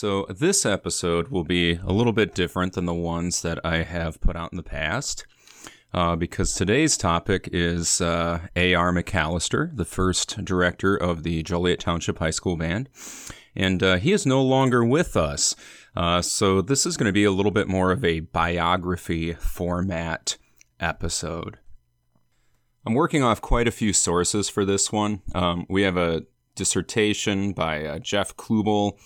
So, this episode will be a little bit different than the ones that I have put out in the past. Uh, because today's topic is uh, A.R. McAllister, the first director of the Joliet Township High School Band. And uh, he is no longer with us. Uh, so, this is going to be a little bit more of a biography format episode. I'm working off quite a few sources for this one. Um, we have a dissertation by uh, Jeff Kluball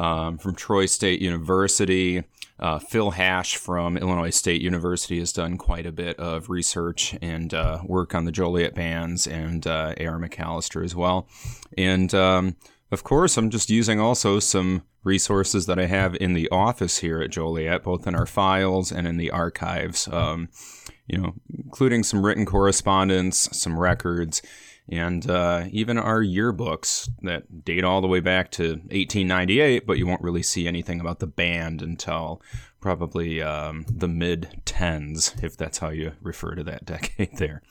um, from Troy State University. Uh, Phil Hash from Illinois State University has done quite a bit of research and uh, work on the Joliet bands and uh, A.R. McAllister as well. And um, of course, I'm just using also some resources that I have in the office here at Joliet, both in our files and in the archives. Um, you know, including some written correspondence, some records, and uh, even our yearbooks that date all the way back to 1898, but you won't really see anything about the band until probably um, the mid 10s, if that's how you refer to that decade there.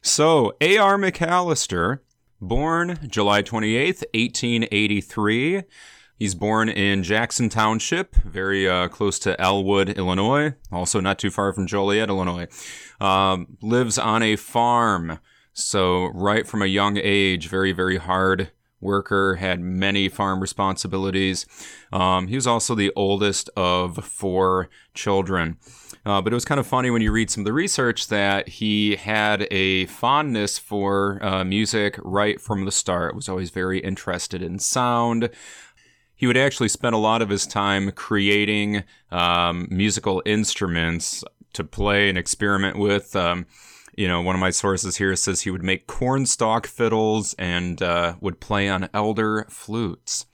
So, A.R. McAllister, born July 28th, 1883. He's born in Jackson Township, very uh, close to Elwood, Illinois, also not too far from Joliet, Illinois. Um, lives on a farm so, right from a young age, very, very hard worker, had many farm responsibilities. Um, he was also the oldest of four children. Uh, but it was kind of funny when you read some of the research that he had a fondness for uh, music right from the start. Was always very interested in sound. He would actually spend a lot of his time creating um, musical instruments to play and experiment with. Um, you know, one of my sources here says he would make cornstalk fiddles and uh, would play on elder flutes.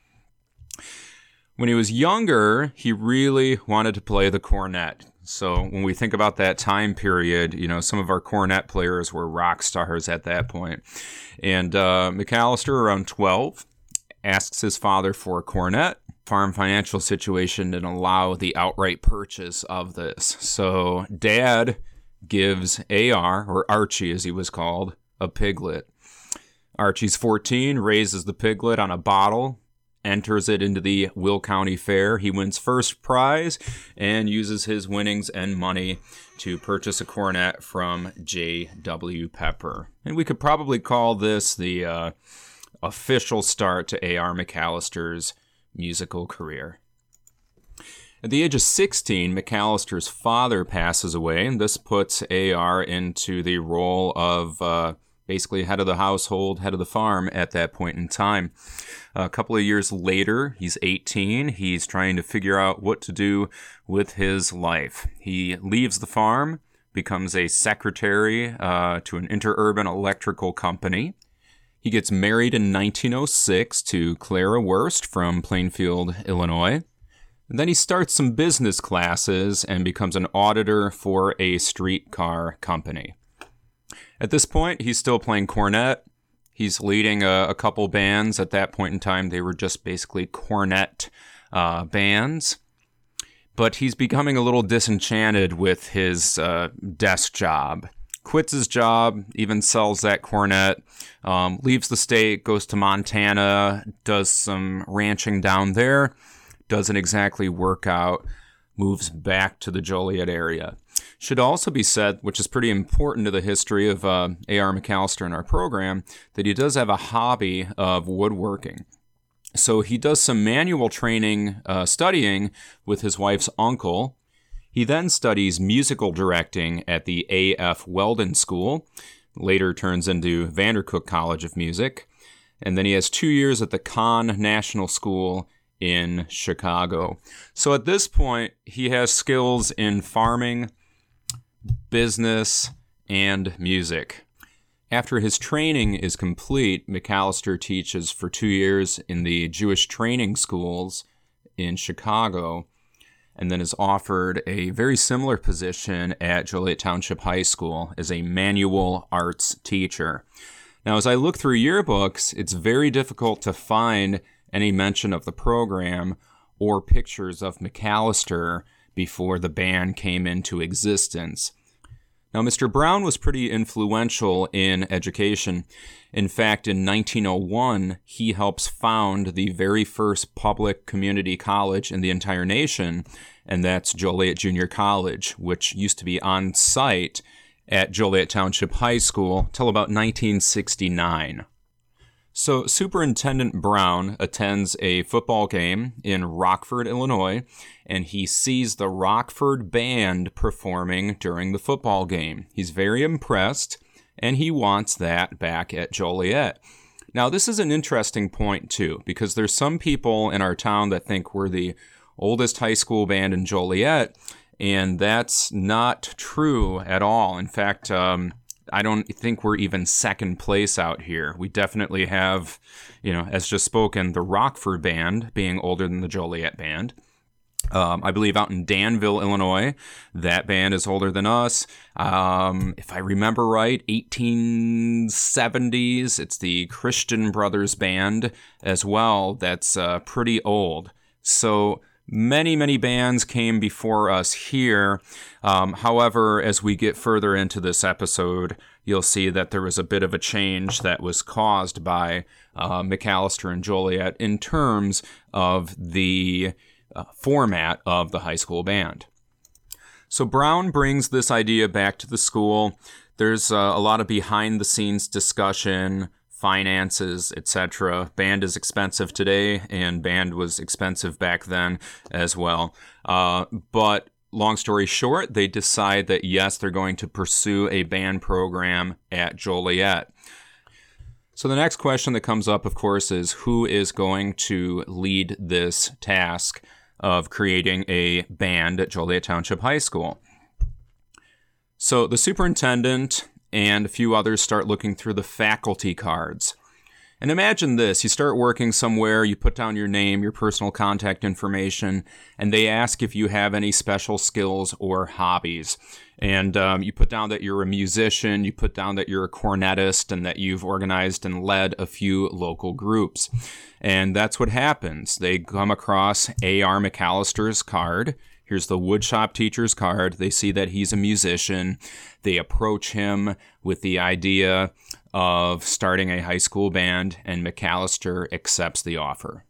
When he was younger, he really wanted to play the cornet. So when we think about that time period, you know, some of our cornet players were rock stars at that point. And uh, McAllister, around 12, asks his father for a cornet. Farm financial situation didn't allow the outright purchase of this. So dad gives AR, or Archie as he was called, a piglet. Archie's 14, raises the piglet on a bottle, enters it into the Will County Fair. He wins first prize and uses his winnings and money to purchase a cornet from J.W. Pepper. And we could probably call this the uh, official start to A.R. McAllister's musical career. At the age of 16, McAllister's father passes away, and this puts AR into the role of uh, basically head of the household, head of the farm at that point in time. A couple of years later, he's 18. He's trying to figure out what to do with his life. He leaves the farm, becomes a secretary uh, to an interurban electrical company. He gets married in 1906 to Clara Wurst from Plainfield, Illinois. Then he starts some business classes and becomes an auditor for a streetcar company. At this point, he's still playing cornet. He's leading a, a couple bands. At that point in time, they were just basically cornet uh, bands. But he's becoming a little disenchanted with his uh, desk job. Quits his job, even sells that cornet, um, leaves the state, goes to Montana, does some ranching down there doesn't exactly work out, moves back to the Joliet area. Should also be said, which is pretty important to the history of uh, A.R. McAllister in our program, that he does have a hobby of woodworking. So he does some manual training, uh, studying with his wife's uncle. He then studies musical directing at the A.F. Weldon School, later turns into Vandercook College of Music. And then he has two years at the Conn National School in Chicago. So at this point, he has skills in farming, business, and music. After his training is complete, McAllister teaches for two years in the Jewish training schools in Chicago and then is offered a very similar position at Joliet Township High School as a manual arts teacher. Now, as I look through yearbooks, it's very difficult to find any mention of the program or pictures of McAllister before the band came into existence. Now, Mr. Brown was pretty influential in education. In fact, in 1901, he helps found the very first public community college in the entire nation, and that's Joliet Junior College, which used to be on site at Joliet Township High School till about 1969. So, Superintendent Brown attends a football game in Rockford, Illinois, and he sees the Rockford band performing during the football game. He's very impressed, and he wants that back at Joliet. Now, this is an interesting point, too, because there's some people in our town that think we're the oldest high school band in Joliet, and that's not true at all. In fact, um, I don't think we're even second place out here. We definitely have, you know, as just spoken, the Rockford band being older than the Joliet band. Um, I believe out in Danville, Illinois, that band is older than us. Um, if I remember right, 1870s. It's the Christian Brothers Band as well. That's uh, pretty old. So Many, many bands came before us here. Um, however, as we get further into this episode, you'll see that there was a bit of a change that was caused by uh, McAllister and Joliet in terms of the uh, format of the high school band. So Brown brings this idea back to the school. There's uh, a lot of behind the scenes discussion finances, etc. Band is expensive today, and band was expensive back then as well. Uh, but long story short, they decide that yes, they're going to pursue a band program at Joliet. So the next question that comes up, of course, is who is going to lead this task of creating a band at Joliet Township High School? So the superintendent and a few others start looking through the faculty cards. And imagine this you start working somewhere, you put down your name, your personal contact information, and they ask if you have any special skills or hobbies. And um, you put down that you're a musician, you put down that you're a cornetist, and that you've organized and led a few local groups. And that's what happens. They come across A.R. McAllister's card Here's the woodshop teacher's card. They see that he's a musician. They approach him with the idea of starting a high school band, and McAllister accepts the offer.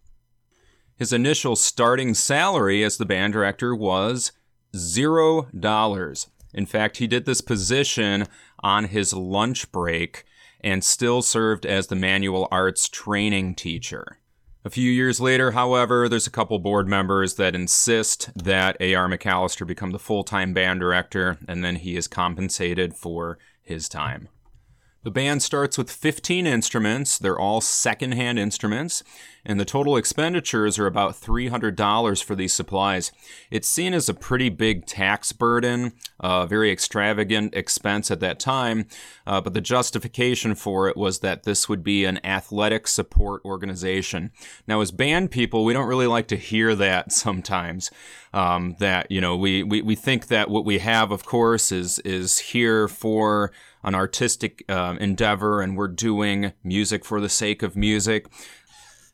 His initial starting salary as the band director was zero dollars. In fact, he did this position on his lunch break and still served as the manual arts training teacher. A few years later, however, there's a couple board members that insist that A.R. McAllister become the full time band director, and then he is compensated for his time. The band starts with 15 instruments. They're all secondhand instruments, and the total expenditures are about $300 for these supplies. It's seen as a pretty big tax burden, a very extravagant expense at that time, uh, but the justification for it was that this would be an athletic support organization. Now, as band people, we don't really like to hear that sometimes. Um, that you know, we, we we think that what we have, of course, is is here for an artistic uh, endeavor and we're doing music for the sake of music.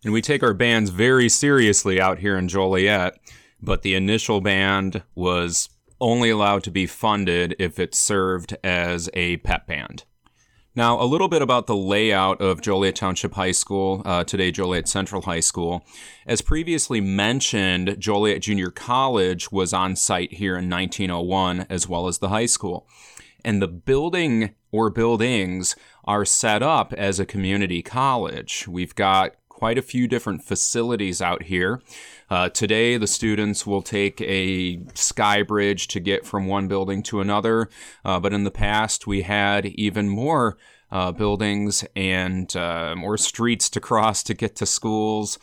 And we take our bands very seriously out here in Joliet, but the initial band was only allowed to be funded if it served as a pep band. Now, a little bit about the layout of Joliet Township High School, uh, today Joliet Central High School. As previously mentioned, Joliet Junior College was on site here in 1901, as well as the high school and the building or buildings are set up as a community college. We've got quite a few different facilities out here. Uh, today, the students will take a sky bridge to get from one building to another, uh, but in the past, we had even more uh, buildings and uh, more streets to cross to get to schools.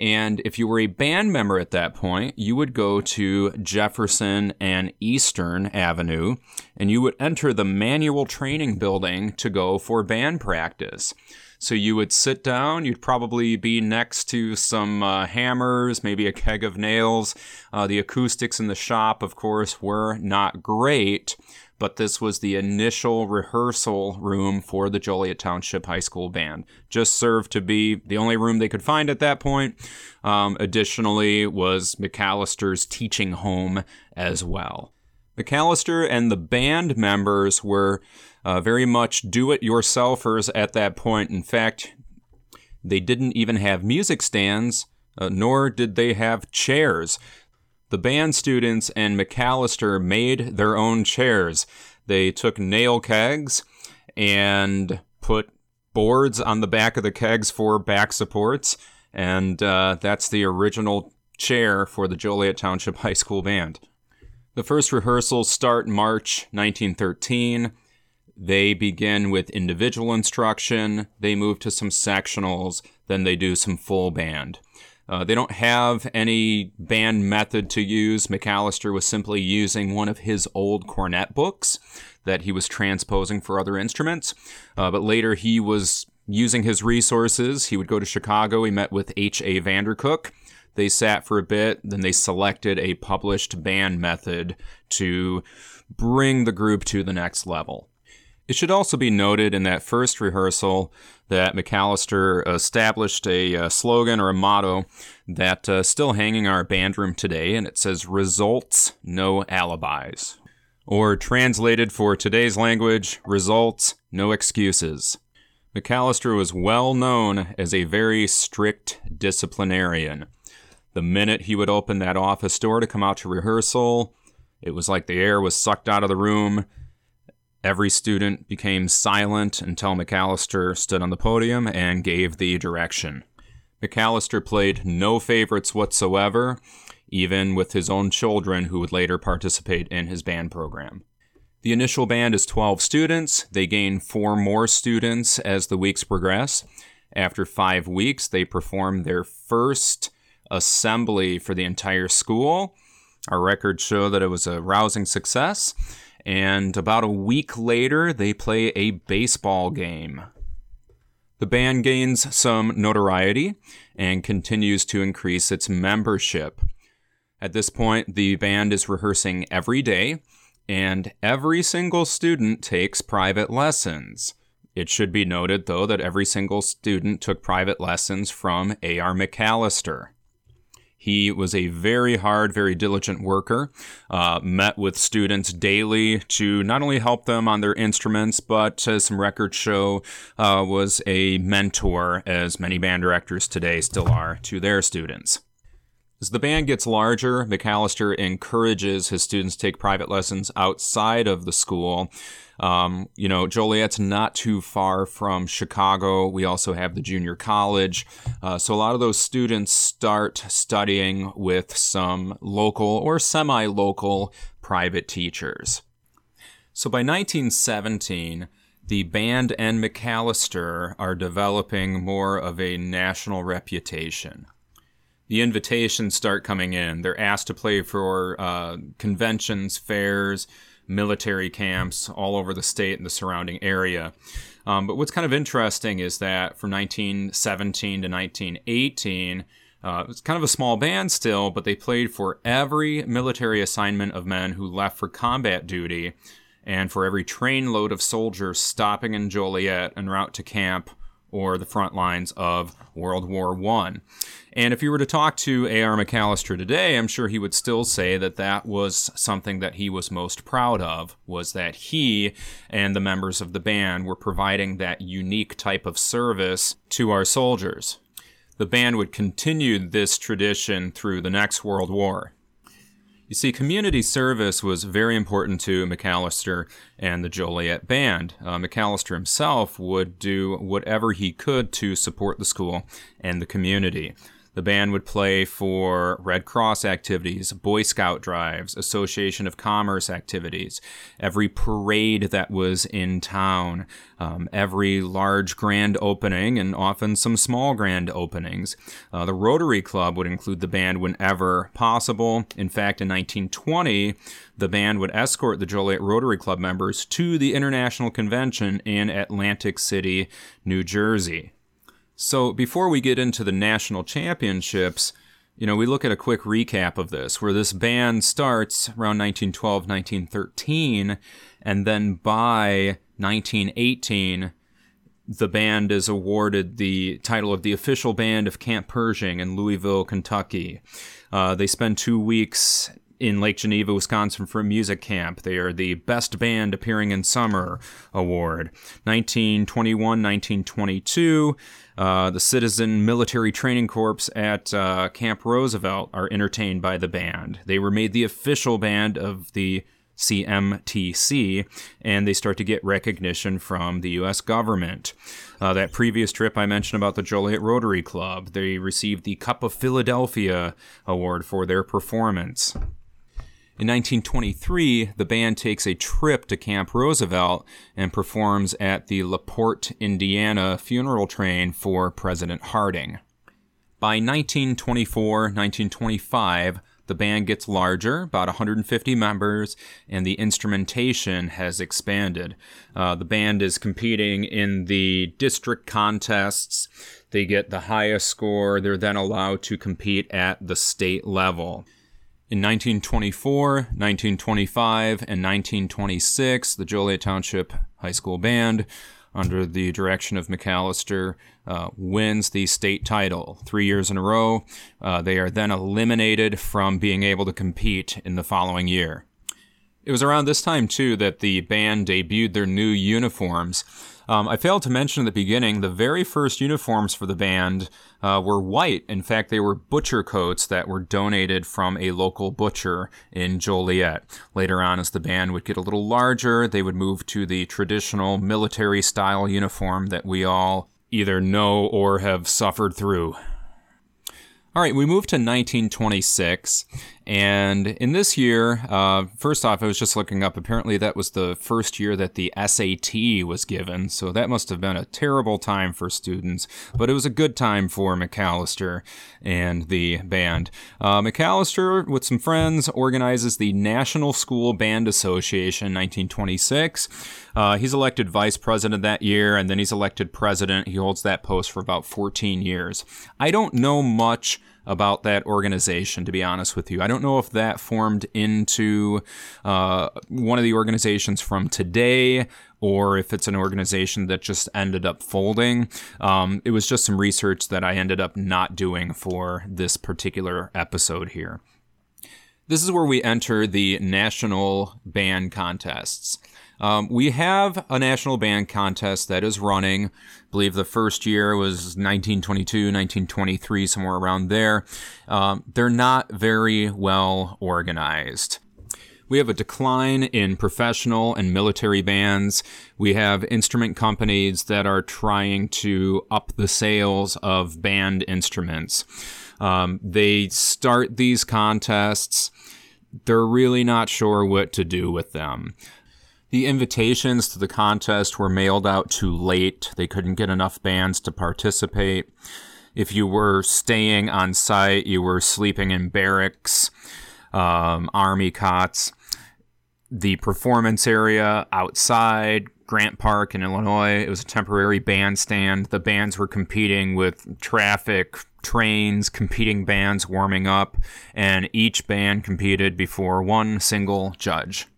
And if you were a band member at that point, you would go to Jefferson and Eastern Avenue and you would enter the manual training building to go for band practice. So you would sit down, you'd probably be next to some uh, hammers, maybe a keg of nails. Uh, the acoustics in the shop, of course, were not great, but this was the initial rehearsal room for the Joliet Township High School Band. Just served to be the only room they could find at that point. Um, additionally, was McAllister's teaching home as well. McAllister and the band members were uh, very much do it yourselfers at that point. In fact, they didn't even have music stands, uh, nor did they have chairs. The band students and McAllister made their own chairs. They took nail kegs and put boards on the back of the kegs for back supports, and uh, that's the original chair for the Joliet Township High School Band. The first rehearsals start March 1913. They begin with individual instruction, they move to some sectionals, then they do some full band. Uh, they don't have any band method to use. McAllister was simply using one of his old cornet books that he was transposing for other instruments. Uh, but later he was using his resources. He would go to Chicago. He met with H.A. Vandercook. They sat for a bit, then they selected a published band method to bring the group to the next level. It should also be noted in that first rehearsal that McAllister established a, uh, slogan or a motto that uh, still hanging our band room today, and it says "Results, no alibis," or translated for today's language, "Results, no excuses." McAllister was well known as a very strict disciplinarian. The minute he would open that office door to come out to rehearsal, it was like the air was sucked out of the room Every student became silent until McAllister stood on the podium and gave the direction. McAllister played no favorites whatsoever, even with his own children who would later participate in his band program. The initial band is 12 students. They gain four more students as the weeks progress. After five weeks, they perform their first assembly for the entire school. Our records show that it was a rousing success and about a week later, they play a baseball game. The band gains some notoriety and continues to increase its membership. At this point, the band is rehearsing every day, and every single student takes private lessons. It should be noted, though, that every single student took private lessons from A.R. McAllister. He was a very hard, very diligent worker, uh, met with students daily to not only help them on their instruments, but as some records show, uh, was a mentor, as many band directors today still are, to their students. As the band gets larger, McAllister encourages his students to take private lessons outside of the school. Um, you know, Joliet's not too far from Chicago. We also have the junior college. Uh, so a lot of those students start studying with some local or semi local private teachers. So by 1917, the band and McAllister are developing more of a national reputation the invitations start coming in. They're asked to play for uh, conventions, fairs, military camps all over the state and the surrounding area. Um, but what's kind of interesting is that from 1917 to 1918, uh, it's kind of a small band still, but they played for every military assignment of men who left for combat duty and for every trainload of soldiers stopping in Joliet en route to camp or the front lines of World War One. And if you were to talk to A.R. McAllister today, I'm sure he would still say that that was something that he was most proud of, was that he and the members of the band were providing that unique type of service to our soldiers. The band would continue this tradition through the next World War. You see, community service was very important to McAllister and the Joliet Band. Uh, McAllister himself would do whatever he could to support the school and the community. The band would play for Red Cross activities, Boy Scout drives, Association of Commerce activities, every parade that was in town, um, every large grand opening, and often some small grand openings. Uh, the Rotary Club would include the band whenever possible. In fact, in 1920, the band would escort the Joliet Rotary Club members to the International Convention in Atlantic City, New Jersey. So before we get into the national championships, you know, we look at a quick recap of this, where this band starts around 1912, 1913, and then by 1918, the band is awarded the title of the official band of Camp Pershing in Louisville, Kentucky. Uh, they spend two weeks in Lake Geneva, Wisconsin for a music camp. They are the Best Band Appearing in Summer Award. 1921, 1922, uh, the Citizen Military Training Corps at uh, Camp Roosevelt are entertained by the band. They were made the official band of the CMTC, and they start to get recognition from the U.S. government. Uh, that previous trip I mentioned about the Joliet Rotary Club, they received the Cup of Philadelphia Award for their performance. In 1923, the band takes a trip to Camp Roosevelt and performs at the LaPorte, Indiana funeral train for President Harding. By 1924 1925, the band gets larger, about 150 members, and the instrumentation has expanded. Uh, the band is competing in the district contests. They get the highest score. They're then allowed to compete at the state level. In 1924, 1925, and 1926, the Joliet Township High School Band, under the direction of McAllister, uh, wins the state title three years in a row. Uh, they are then eliminated from being able to compete in the following year. It was around this time, too, that the band debuted their new uniforms. Um, I failed to mention at the beginning the very first uniforms for the band uh, were white. In fact, they were butcher coats that were donated from a local butcher in Joliet. Later on, as the band would get a little larger, they would move to the traditional military style uniform that we all either know or have suffered through. All right, we move to 1926, and in this year, uh, first off, I was just looking up. Apparently, that was the first year that the SAT was given, so that must have been a terrible time for students. But it was a good time for McAllister and the band. Uh, McAllister, with some friends, organizes the National School Band Association in 1926. Uh, he's elected vice president that year, and then he's elected president. He holds that post for about 14 years. I don't know much about that organization, to be honest with you. I don't know if that formed into uh, one of the organizations from today or if it's an organization that just ended up folding. Um, it was just some research that I ended up not doing for this particular episode here. This is where we enter the national band contests. Um, we have a national band contest that is running. I believe the first year was 1922, 1923, somewhere around there. Um, they're not very well organized. We have a decline in professional and military bands. We have instrument companies that are trying to up the sales of band instruments. Um, they start these contests. They're really not sure what to do with them. The invitations to the contest were mailed out too late. They couldn't get enough bands to participate. If you were staying on site, you were sleeping in barracks, um, army cots. The performance area outside Grant Park in Illinois, it was a temporary bandstand. The bands were competing with traffic, trains, competing bands warming up, and each band competed before one single judge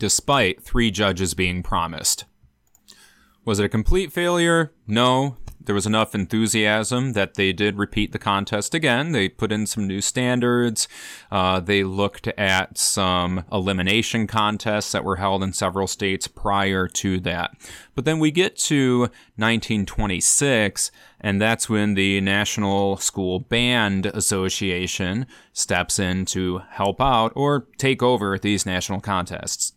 despite three judges being promised. Was it a complete failure? No. There was enough enthusiasm that they did repeat the contest again. They put in some new standards. Uh, they looked at some elimination contests that were held in several states prior to that. But then we get to 1926, and that's when the National School Band Association steps in to help out or take over these national contests.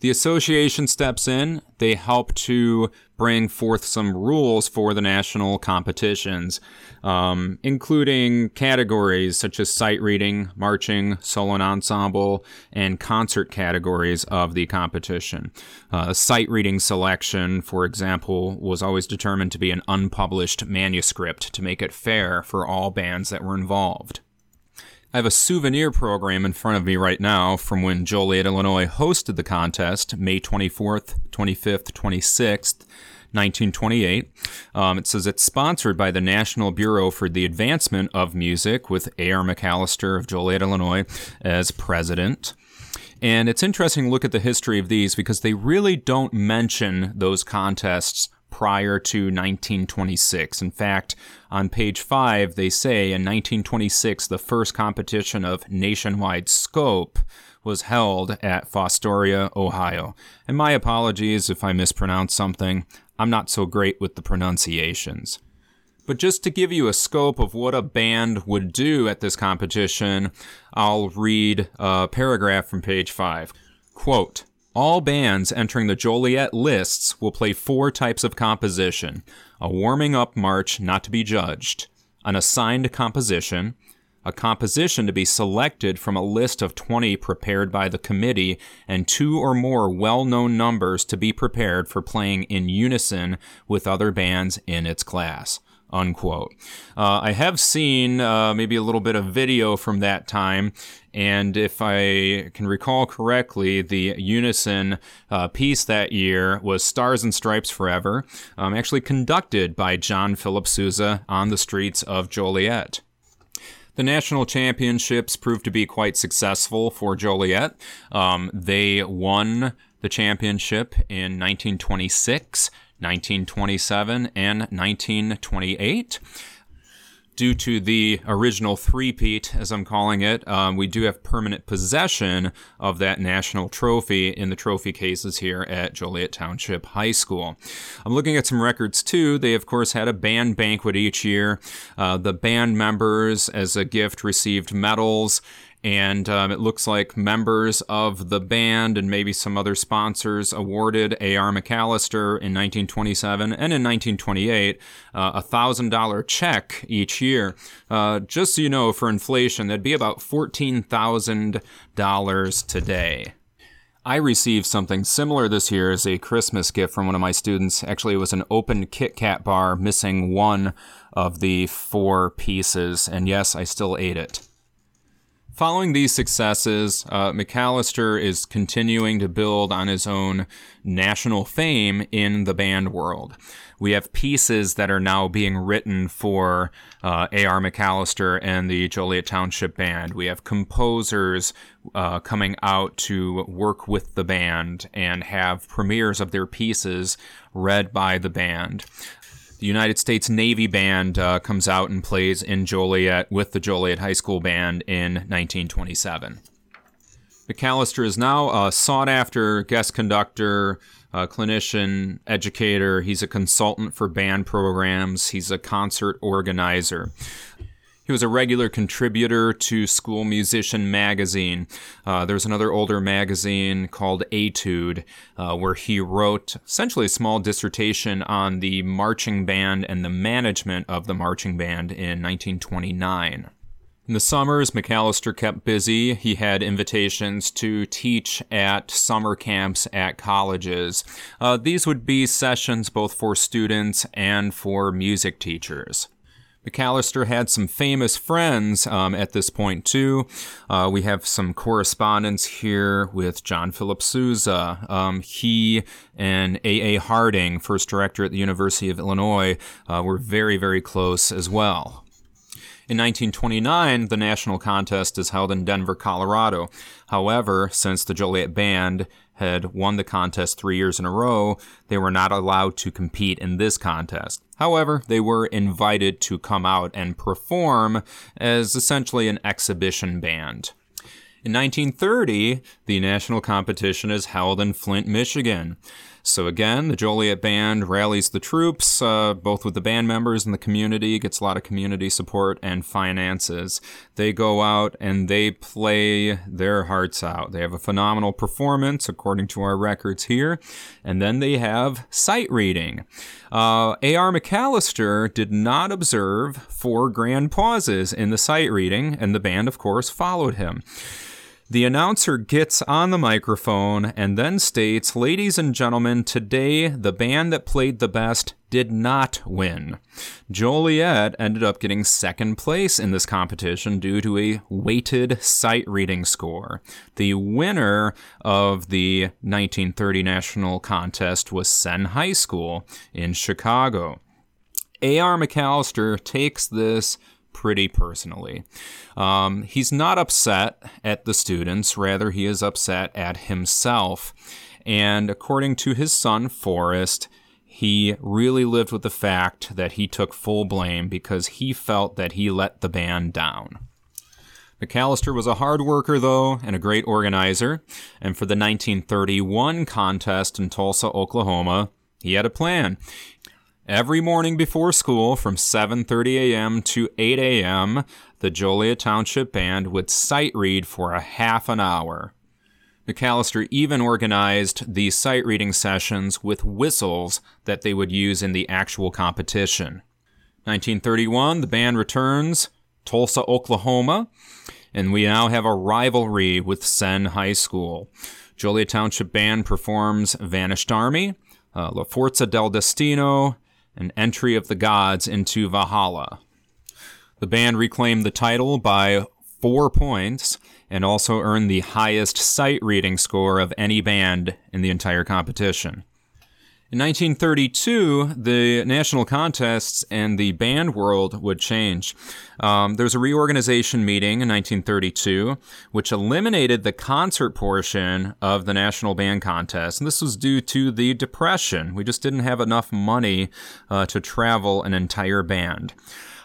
The association steps in. They help to bring forth some rules for the national competitions, um, including categories such as sight reading, marching, solo and ensemble, and concert categories of the competition. Uh, sight reading selection, for example, was always determined to be an unpublished manuscript to make it fair for all bands that were involved. I have a souvenir program in front of me right now from when Joliet, Illinois hosted the contest, May 24th, 25th, 26th. 1928. Um, it says it's sponsored by the National Bureau for the Advancement of Music with A.R. McAllister of Joliet, Illinois as president. And it's interesting to look at the history of these because they really don't mention those contests prior to 1926. In fact, on page 5, they say in 1926, the first competition of nationwide scope was held at Fostoria, Ohio. And my apologies if I mispronounce something. I'm not so great with the pronunciations. But just to give you a scope of what a band would do at this competition, I'll read a paragraph from page 5. Quote, all bands entering the Joliet lists will play four types of composition. A warming up march not to be judged, an assigned composition, a composition to be selected from a list of 20 prepared by the committee, and two or more well known numbers to be prepared for playing in unison with other bands in its class. Unquote. Uh, I have seen uh, maybe a little bit of video from that time, and if I can recall correctly, the Unison uh, piece that year was Stars and Stripes Forever, um, actually conducted by John Philip Sousa on the streets of Joliet. The national championships proved to be quite successful for Joliet. Um, they won the championship in 1926, 1927, and 1928 due to the original three-peat, as I'm calling it, um, we do have permanent possession of that national trophy in the trophy cases here at Joliet Township High School. I'm looking at some records too. They, of course, had a band banquet each year. Uh, the band members, as a gift, received medals and um, it looks like members of the band and maybe some other sponsors awarded A.R. McAllister in 1927 and in 1928 uh, a thousand dollar check each year. Uh, just so you know, for inflation, that'd be about fourteen thousand dollars today. I received something similar this year as a Christmas gift from one of my students. Actually, it was an open Kit Kat bar missing one of the four pieces, and yes, I still ate it. Following these successes, uh, McAllister is continuing to build on his own national fame in the band world. We have pieces that are now being written for uh, A.R. McAllister and the Joliet Township Band. We have composers uh, coming out to work with the band and have premieres of their pieces read by the band the United States Navy Band uh, comes out and plays in Joliet with the Joliet High School Band in 1927. McAllister is now a sought after guest conductor, clinician, educator. He's a consultant for band programs, he's a concert organizer. He was a regular contributor to School Musician magazine. Uh, there's another older magazine called Etude, uh, where he wrote essentially a small dissertation on the marching band and the management of the marching band in 1929. In the summers, McAllister kept busy. He had invitations to teach at summer camps at colleges. Uh, these would be sessions both for students and for music teachers. McAllister had some famous friends um, at this point, too. Uh, we have some correspondence here with John Philip Sousa. Um, he and A.A. Harding, first director at the University of Illinois, uh, were very, very close as well. In 1929, the national contest is held in Denver, Colorado. However, since the Joliet Band had won the contest three years in a row, they were not allowed to compete in this contest. However, they were invited to come out and perform as essentially an exhibition band. In 1930, the national competition is held in Flint, Michigan. So again, the Joliet Band rallies the troops, uh, both with the band members and the community, gets a lot of community support and finances. They go out and they play their hearts out. They have a phenomenal performance, according to our records here, and then they have sight reading. Uh, A.R. McAllister did not observe four grand pauses in the sight reading, and the band, of course, followed him. The announcer gets on the microphone and then states, Ladies and gentlemen, today the band that played the best did not win. Joliet ended up getting second place in this competition due to a weighted sight reading score. The winner of the 1930 national contest was Senn High School in Chicago. A.R. McAllister takes this pretty personally. Um, he's not upset at the students, rather, he is upset at himself. And according to his son, Forrest, he really lived with the fact that he took full blame because he felt that he let the band down. McAllister was a hard worker, though, and a great organizer, and for the 1931 contest in Tulsa, Oklahoma, he had a plan. Every morning before school from 7:30 a.m. to 8 a.m., the Joliet Township Band would sight read for a half an hour. McAllister even organized these sight reading sessions with whistles that they would use in the actual competition. 1931, the band returns Tulsa, Oklahoma, and we now have a rivalry with Senn High School. Joliet Township Band performs Vanished Army, uh, La Forza del Destino, and Entry of the Gods into Valhalla. The band reclaimed the title by four points and also earned the highest sight reading score of any band in the entire competition. In 1932, the national contests and the band world would change. Um, there was a reorganization meeting in 1932, which eliminated the concert portion of the national band contest. And this was due to the Depression. We just didn't have enough money uh, to travel an entire band.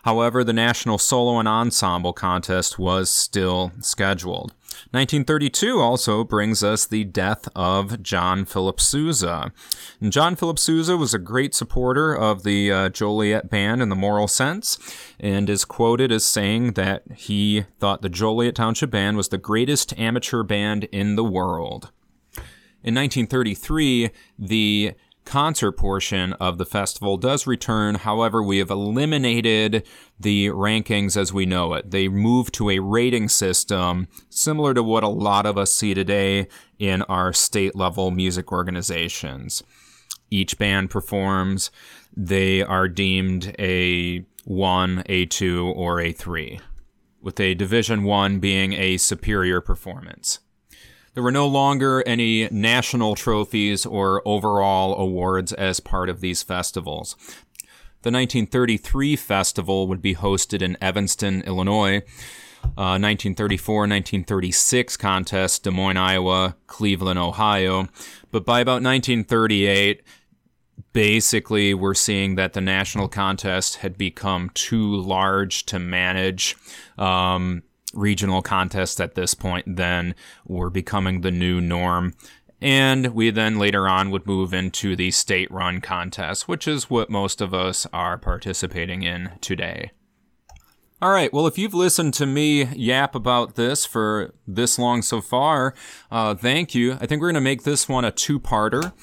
However, the National Solo and Ensemble contest was still scheduled. 1932 also brings us the death of John Philip Sousa. And John Philip Sousa was a great supporter of the uh, Joliet band in the moral sense, and is quoted as saying that he thought the Joliet Township Band was the greatest amateur band in the world. In 1933, the concert portion of the festival does return. However, we have eliminated the rankings as we know it. They move to a rating system similar to what a lot of us see today in our state level music organizations. Each band performs, they are deemed a 1, A2, or A3, with a Division 1 being a superior performance. There were no longer any national trophies or overall awards as part of these festivals. The 1933 festival would be hosted in Evanston, Illinois. Uh, 1934 1936 contest, Des Moines, Iowa, Cleveland, Ohio. But by about 1938, basically, we're seeing that the national contest had become too large to manage. Um, regional contests at this point then were becoming the new norm. And we then later on would move into the state run contest, which is what most of us are participating in today. All right, well, if you've listened to me yap about this for this long so far, uh, thank you. I think we're going to make this one a two parter.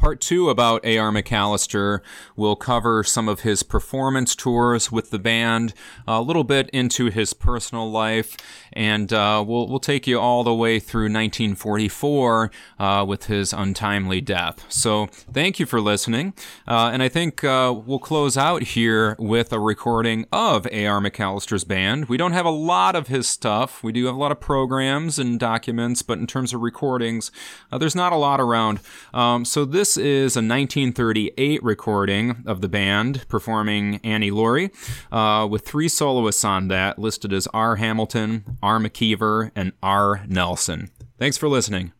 Part two about A.R. McAllister will cover some of his performance tours with the band, a little bit into his personal life, and uh, we'll, we'll take you all the way through 1944 uh, with his untimely death. So thank you for listening, uh, and I think uh, we'll close out here with a recording of A.R. McAllister's band. We don't have a lot of his stuff. We do have a lot of programs and documents, but in terms of recordings, uh, there's not a lot around. Um, so this this is a 1938 recording of the band performing Annie Laurie, uh, with three soloists on that listed as R. Hamilton, R. McKeever, and R. Nelson. Thanks for listening.